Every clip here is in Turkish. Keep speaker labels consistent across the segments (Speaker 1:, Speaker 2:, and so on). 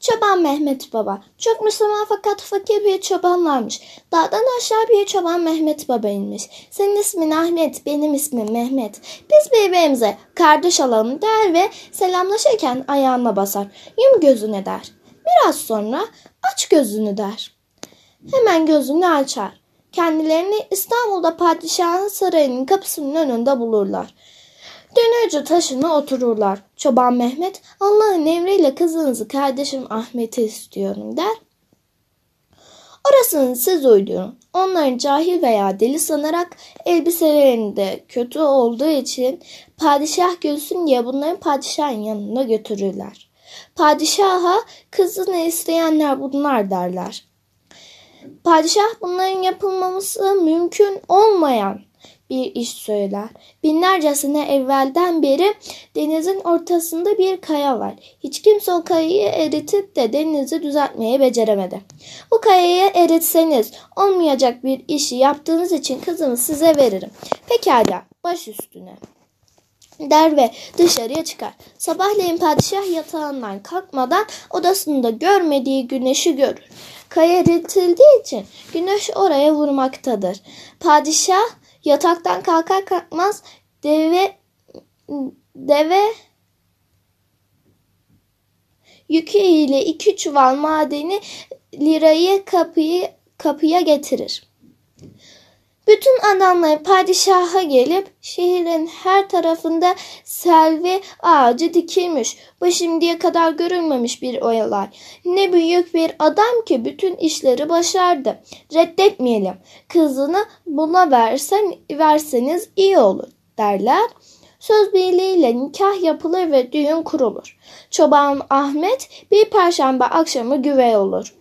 Speaker 1: Çoban Mehmet Baba. Çok Müslüman fakat fakir bir çoban varmış. Dağdan aşağı bir çoban Mehmet Baba inmiş. Senin ismin Ahmet, benim ismim Mehmet. Biz birbirimize kardeş olalım der ve selamlaşırken ayağına basar. Yum gözüne der. Biraz sonra aç gözünü der. Hemen gözünü açar. Kendilerini İstanbul'da padişahın sarayının kapısının önünde bulurlar. Dönücü taşına otururlar. Çoban Mehmet Allah'ın emriyle kızınızı kardeşim Ahmet'e istiyorum der. Orasını siz uydurun. Onları cahil veya deli sanarak elbiselerinde kötü olduğu için padişah görsün diye bunları padişahın yanına götürürler. Padişaha kızını isteyenler bunlar derler. Padişah bunların yapılmaması mümkün olmayan bir iş söyler. Binlerce sene evvelden beri denizin ortasında bir kaya var. Hiç kimse o kayayı eritip de denizi düzeltmeye beceremedi. Bu kayayı eritseniz olmayacak bir işi yaptığınız için kızımı size veririm. Pekala baş üstüne der ve dışarıya çıkar. Sabahleyin padişah yatağından kalkmadan odasında görmediği güneşi görür. Kaya eritildiği için güneş oraya vurmaktadır. Padişah yataktan kalkar kalkmaz deve deve yükü ile iki çuval madeni lirayı kapıyı kapıya getirir. Bütün adamlar padişaha gelip şehrin her tarafında selvi ağacı dikilmiş. Bu şimdiye kadar görülmemiş bir olay. Ne büyük bir adam ki bütün işleri başardı. Reddetmeyelim. Kızını buna versen, verseniz iyi olur derler. Söz birliğiyle nikah yapılır ve düğün kurulur. Çoban Ahmet bir perşembe akşamı güvey olur.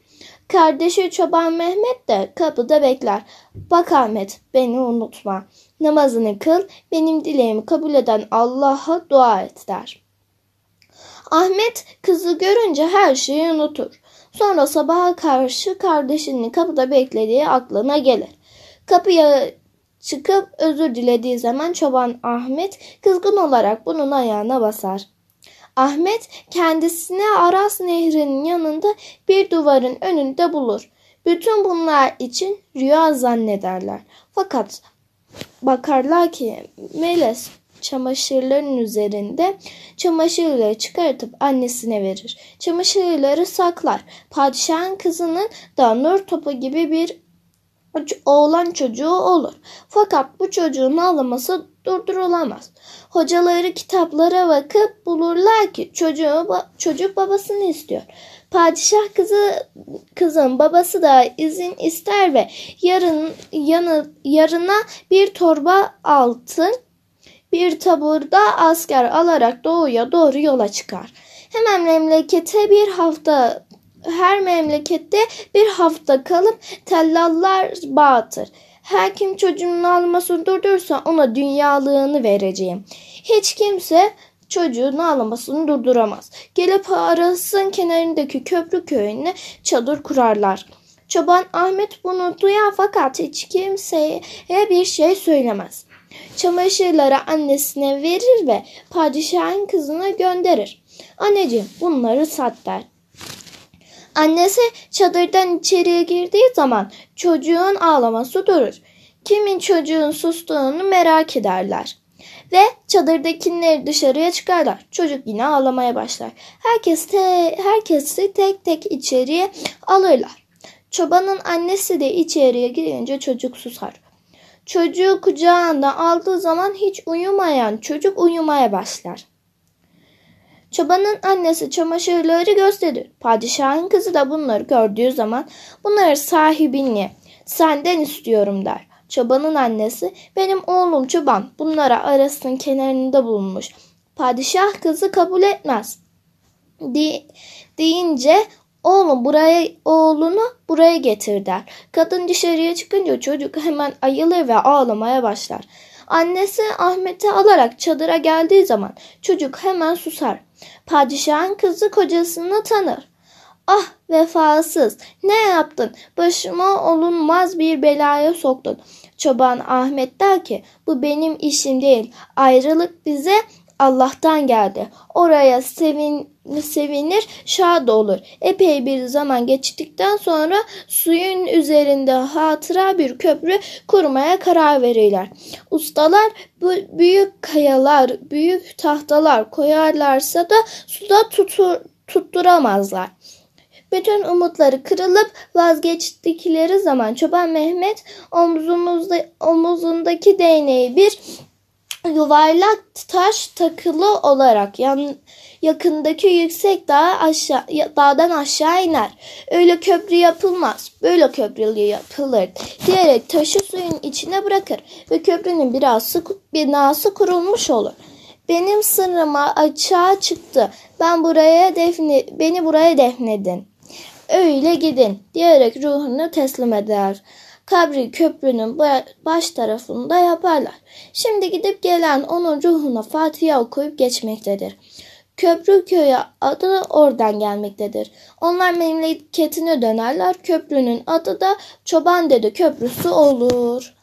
Speaker 1: Kardeşi Çoban Mehmet de kapıda bekler. Bak Ahmet beni unutma. Namazını kıl, benim dileğimi kabul eden Allah'a dua et der. Ahmet kızı görünce her şeyi unutur. Sonra sabaha karşı kardeşinin kapıda beklediği aklına gelir. Kapıya çıkıp özür dilediği zaman çoban Ahmet kızgın olarak bunun ayağına basar. Ahmet kendisini Aras Nehri'nin yanında bir duvarın önünde bulur. Bütün bunlar için rüya zannederler. Fakat bakarlar ki Meles çamaşırların üzerinde çamaşırları çıkartıp annesine verir. Çamaşırları saklar. Padişahın kızının da nur topu gibi bir oğlan çocuğu olur. Fakat bu çocuğun ağlaması durdurulamaz. Hocaları kitaplara bakıp bulurlar ki çocuğu, çocuk babasını istiyor. Padişah kızı kızın babası da izin ister ve yarın yanı, yarına bir torba altın bir taburda asker alarak doğuya doğru yola çıkar. Hemen memlekete bir hafta her memlekette bir hafta kalıp tellallar bağıtır. Her kim çocuğunun ağlamasını durdurursa ona dünyalığını vereceğim. Hiç kimse çocuğun ağlamasını durduramaz. Gelip arasın kenarındaki köprü köyüne çadır kurarlar. Çoban Ahmet bunu duyar fakat hiç kimseye bir şey söylemez. Çamaşırları annesine verir ve padişahın kızına gönderir. Anneciğim bunları sat der. Annesi çadırdan içeriye girdiği zaman çocuğun ağlaması durur. Kimin çocuğun sustuğunu merak ederler. Ve çadırdakileri dışarıya çıkarlar. Çocuk yine ağlamaya başlar. Herkes te, herkesi tek tek içeriye alırlar. Çobanın annesi de içeriye girince çocuk susar. Çocuğu kucağında aldığı zaman hiç uyumayan çocuk uyumaya başlar. Çobanın annesi çamaşırları gösterir. Padişahın kızı da bunları gördüğü zaman bunları sahibini senden istiyorum der. Çobanın annesi benim oğlum çoban bunlara arasının kenarında bulunmuş. Padişah kızı kabul etmez. De, deyince oğlum buraya oğlunu buraya getir der. Kadın dışarıya çıkınca çocuk hemen ayılır ve ağlamaya başlar. Annesi Ahmet'i alarak çadıra geldiği zaman çocuk hemen susar. Padişahın kızı kocasını tanır. Ah vefasız ne yaptın başıma olunmaz bir belaya soktun. Çoban Ahmet der ki bu benim işim değil ayrılık bize Allah'tan geldi. Oraya sevin, sevinir, şad olur. Epey bir zaman geçtikten sonra suyun üzerinde hatıra bir köprü kurmaya karar verirler. Ustalar bu büyük kayalar, büyük tahtalar koyarlarsa da suda tutur, tutturamazlar. Bütün umutları kırılıp vazgeçtikleri zaman Çoban Mehmet omzumuzda, omuzundaki değneği bir yuvarlak taş takılı olarak yan, yakındaki yüksek dağa aşağı, dağdan aşağı iner. Öyle köprü yapılmaz, böyle köprü yapılır diyerek taşı suyun içine bırakır ve köprünün binası, binası kurulmuş olur. Benim sırrıma açığa çıktı. Ben buraya defne, beni buraya defnedin. Öyle gidin diyerek ruhunu teslim eder. Kabri köprünün baş tarafında yaparlar. Şimdi gidip gelen onun ruhuna Fatiha okuyup geçmektedir. Köprü köyü adı oradan gelmektedir. Onlar memleketine dönerler. Köprünün adı da Çoban Dede Köprüsü olur.